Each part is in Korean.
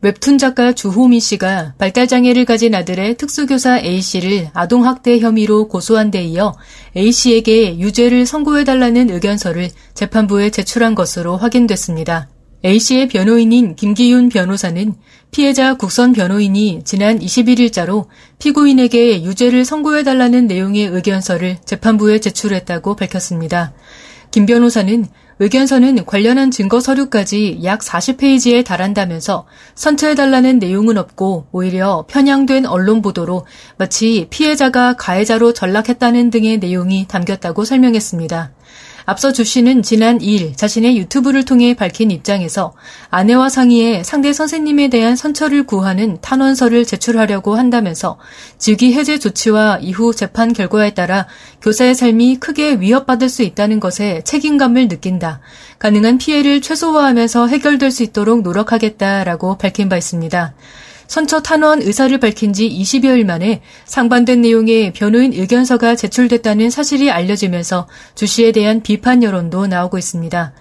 웹툰 작가 주호민 씨가 발달장애를 가진 아들의 특수교사 A씨를 아동학대 혐의로 고소한 데 이어 A씨에게 유죄를 선고해달라는 의견서를 재판부에 제출한 것으로 확인됐습니다. A씨의 변호인인 김기윤 변호사는 피해자 국선 변호인이 지난 21일자로 피고인에게 유죄를 선고해달라는 내용의 의견서를 재판부에 제출했다고 밝혔습니다. 김 변호사는 의견서는 관련한 증거 서류까지 약 40페이지에 달한다면서 선처해달라는 내용은 없고 오히려 편향된 언론 보도로 마치 피해자가 가해자로 전락했다는 등의 내용이 담겼다고 설명했습니다. 앞서 주 씨는 지난 2일 자신의 유튜브를 통해 밝힌 입장에서 아내와 상의해 상대 선생님에 대한 선처를 구하는 탄원서를 제출하려고 한다면서 직위 해제 조치와 이후 재판 결과에 따라 교사의 삶이 크게 위협받을 수 있다는 것에 책임감을 느낀다. 가능한 피해를 최소화하면서 해결될 수 있도록 노력하겠다라고 밝힌 바 있습니다. 선처 탄원 의사를 밝힌 지 20여일 만에 상반된 내용의 변호인 의견서가 제출됐다는 사실이 알려지면서 주 씨에 대한 비판 여론도 나오고 있습니다.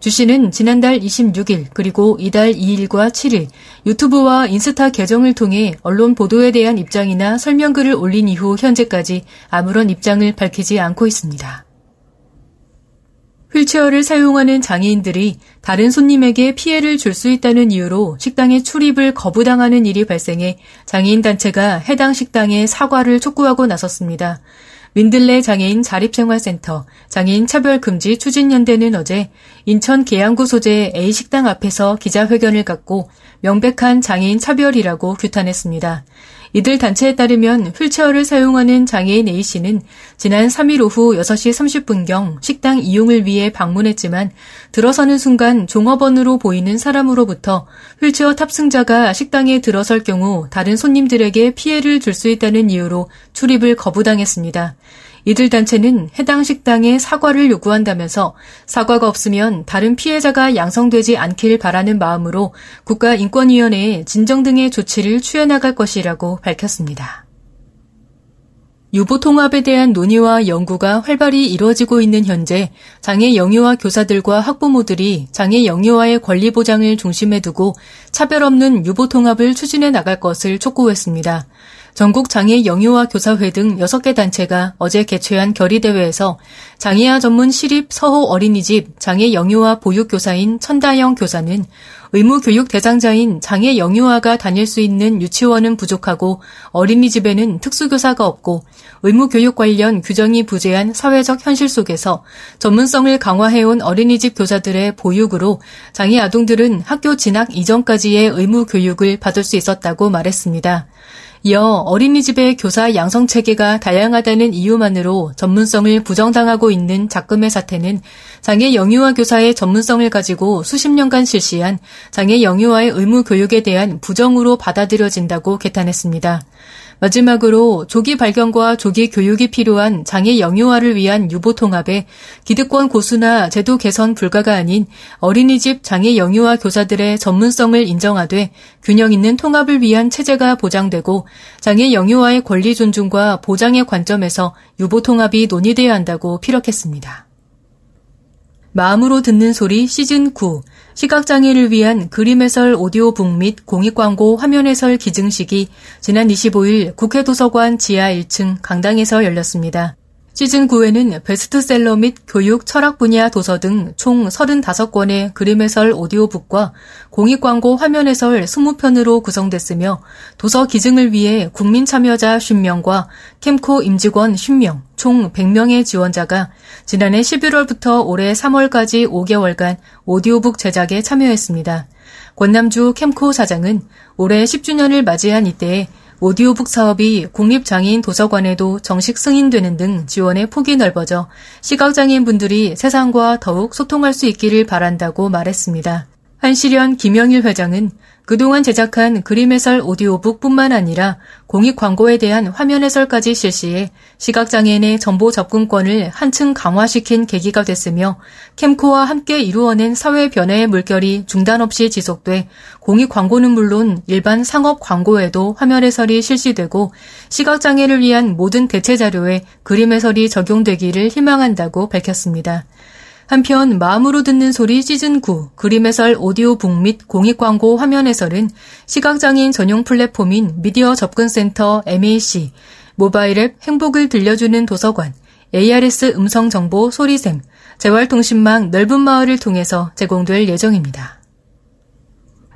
주 씨는 지난달 26일 그리고 이달 2일과 7일 유튜브와 인스타 계정을 통해 언론 보도에 대한 입장이나 설명글을 올린 이후 현재까지 아무런 입장을 밝히지 않고 있습니다. 휠체어를 사용하는 장애인들이 다른 손님에게 피해를 줄 수 있다는 이유로 식당에 출입을 거부당하는 일이 발생해 장애인 단체가 해당 식당에 사과를 촉구하고 나섰습니다. 민들레 장애인 자립생활센터 장애인 차별금지 추진연대는 어제 인천 계양구 소재 A식당 앞에서 기자회견을 갖고 명백한 장애인 차별이라고 규탄했습니다. 이들 단체에 따르면 휠체어를 사용하는 장애인 A씨는 지난 3일 오후 6시 30분경 식당 이용을 위해 방문했지만 들어서는 순간 종업원으로 보이는 사람으로부터 휠체어 탑승자가 식당에 들어설 경우 다른 손님들에게 피해를 줄 수 있다는 이유로 출입을 거부당했습니다. 이들 단체는 해당 식당에 사과를 요구한다면서 사과가 없으면 다른 피해자가 양성되지 않길 바라는 마음으로 국가인권위원회에 진정 등의 조치를 취해 나갈 것이라고 밝혔습니다. 유보 통합에 대한 논의와 연구가 활발히 이루어지고 있는 현재 장애 영유아 교사들과 학부모들이 장애 영유아의 권리 보장을 중심에 두고 차별 없는 유보 통합을 추진해 나갈 것을 촉구했습니다. 전국 장애 영유아 교사회 등 6개 단체가 어제 개최한 결의대회에서 장애아 전문 시립 서호 어린이집 장애 영유아 보육교사인 천다영 교사는 의무교육 대상자인 장애 영유아가 다닐 수 있는 유치원은 부족하고 어린이집에는 특수교사가 없고 의무교육 관련 규정이 부재한 사회적 현실 속에서 전문성을 강화해온 어린이집 교사들의 보육으로 장애 아동들은 학교 진학 이전까지의 의무교육을 받을 수 있었다고 말했습니다. 이어 어린이집의 교사 양성 체계가 다양하다는 이유만으로 전문성을 부정당하고 있는 작금의 사태는 장애 영유아 교사의 전문성을 가지고 수십 년간 실시한 장애 영유아의 의무 교육에 대한 부정으로 받아들여진다고 개탄했습니다. 마지막으로 조기 발견과 조기 교육이 필요한 장애 영유아를 위한 유보 통합에 기득권 고수나 제도 개선 불가가 아닌 어린이집 장애 영유아 교사들의 전문성을 인정하되 균형 있는 통합을 위한 체제가 보장되고 장애 영유아의 권리 존중과 보장의 관점에서 유보 통합이 논의돼야 한다고 피력했습니다. 마음으로 듣는 소리 시즌 9 시각장애를 위한 그림 해설 오디오북 및 공익광고 화면 해설 기증식이 지난 25일 국회 도서관 지하 1층 강당에서 열렸습니다. 시즌 9에는 베스트셀러 및 교육, 철학 분야 도서 등 총 35권의 그림 해설 오디오북과 공익 광고 화면 해설 20편으로 구성됐으며 도서 기증을 위해 국민 참여자 50명과 캠코 임직원 10명, 총 100명의 지원자가 지난해 11월부터 올해 3월까지 5개월간 오디오북 제작에 참여했습니다. 권남주 캠코 사장은 올해 10주년을 맞이한 이때에 오디오북 사업이 국립장애인 도서관에도 정식 승인되는 등 지원의 폭이 넓어져 시각장애인 분들이 세상과 더욱 소통할 수 있기를 바란다고 말했습니다. 한시련 김영일 회장은 그동안 제작한 그림 해설 오디오북뿐만 아니라 공익 광고에 대한 화면 해설까지 실시해 시각장애인의 정보 접근권을 한층 강화시킨 계기가 됐으며 캠코와 함께 이루어낸 사회 변화의 물결이 중단 없이 지속돼 공익 광고는 물론 일반 상업 광고에도 화면 해설이 실시되고 시각장애를 위한 모든 대체 자료에 그림 해설이 적용되기를 희망한다고 밝혔습니다. 한편 마음으로 듣는 소리 시즌9 그림 해설 오디오 북 및 공익 광고 화면 해설은 시각장애인 전용 플랫폼인 미디어 접근센터 MAC, 모바일 앱 행복을 들려주는 도서관, ARS 음성정보 소리샘, 재활통신망 넓은 마을을 통해서 제공될 예정입니다.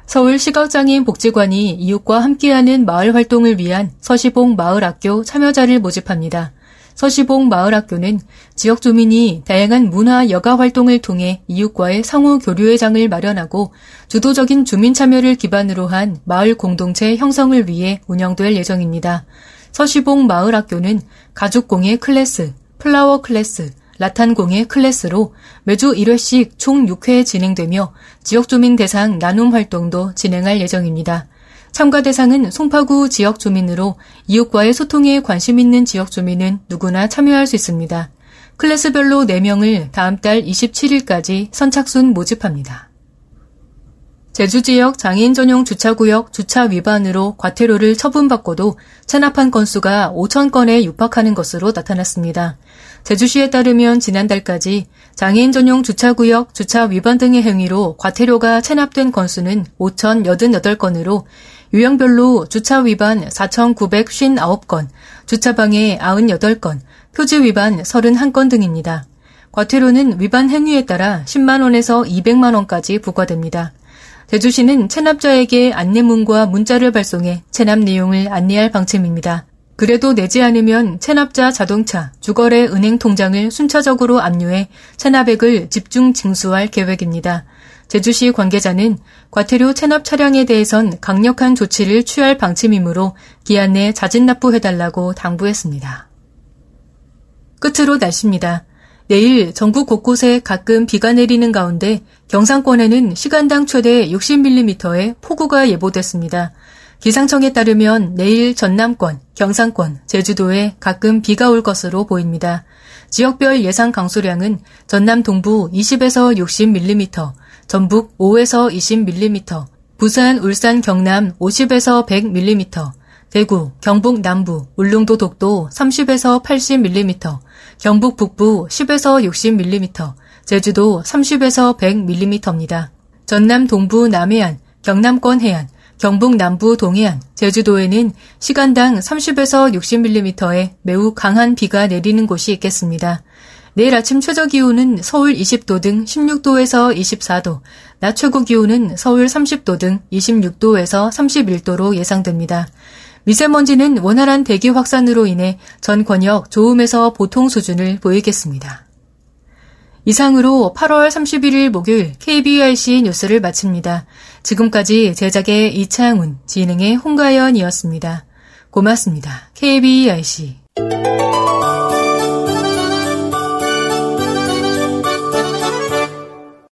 서울 시각장애인 복지관이 이웃과 함께하는 마을 활동을 위한 서시봉 마을학교 참여자를 모집합니다. 서시봉 마을학교는 지역 주민이 다양한 문화 여가 활동을 통해 이웃과의 상호 교류의 장을 마련하고 주도적인 주민 참여를 기반으로 한 마을 공동체 형성을 위해 운영될 예정입니다. 서시봉 마을학교는 가죽공예 클래스, flower 클래스, 라탄공예 클래스로 매주 1회씩 총 6회 진행되며 지역 주민 대상 나눔 활동도 진행할 예정입니다. 참가 대상은 송파구 지역 주민으로 이웃과의 소통에 관심 있는 지역 주민은 누구나 참여할 수 있습니다. 클래스별로 4명을 다음 달 27일까지 선착순 모집합니다. 제주 지역 장애인 전용 주차구역 주차 위반으로 과태료를 처분받고도 체납한 건수가 5천 건에 육박하는 것으로 나타났습니다. 제주시에 따르면 지난달까지 장애인 전용 주차구역 주차 위반 등의 행위로 과태료가 체납된 건수는 5,088건으로 유형별로 주차 위반 4,959건, 주차 방해 98건, 표지 위반 31건 등입니다. 과태료는 위반 행위에 따라 10만원에서 200만원까지 부과됩니다. 제주시는 체납자에게 안내문과 문자를 발송해 체납 내용을 안내할 방침입니다. 그래도 내지 않으면 체납자 자동차, 주거래 은행 통장을 순차적으로 압류해 체납액을 집중 징수할 계획입니다. 제주시 관계자는 과태료 체납 차량에 대해선 강력한 조치를 취할 방침이므로 기한 내 자진 납부해달라고 당부했습니다. 끝으로 날씨입니다. 내일 전국 곳곳에 가끔 비가 내리는 가운데 경상권에는 시간당 최대 60mm의 폭우가 예보됐습니다. 기상청에 따르면 내일 전남권, 경상권, 제주도에 가끔 비가 올 것으로 보입니다. 지역별 예상 강수량은 전남 동부 20에서 60mm, 전북 5에서 20mm, 부산, 울산, 경남 50에서 100mm, 대구, 경북 남부, 울릉도 독도 30에서 80mm, 경북 북부 10에서 60mm, 제주도 30에서 100mm입니다. 전남 동부 남해안, 경남권 해안, 경북 남부 동해안, 제주도에는 시간당 30에서 60mm의 매우 강한 비가 내리는 곳이 있겠습니다. 내일 아침 최저 기온은 서울 20도 등 16도에서 24도, 낮 최고 기온은 서울 30도 등 26도에서 31도로 예상됩니다. 미세먼지는 원활한 대기 확산으로 인해 전 권역 좋음에서 보통 수준을 보이겠습니다. 이상으로 8월 31일 목요일 KBRC 뉴스를 마칩니다. 지금까지 제작의 이창훈, 진행의 홍가연이었습니다. 고맙습니다. KBRC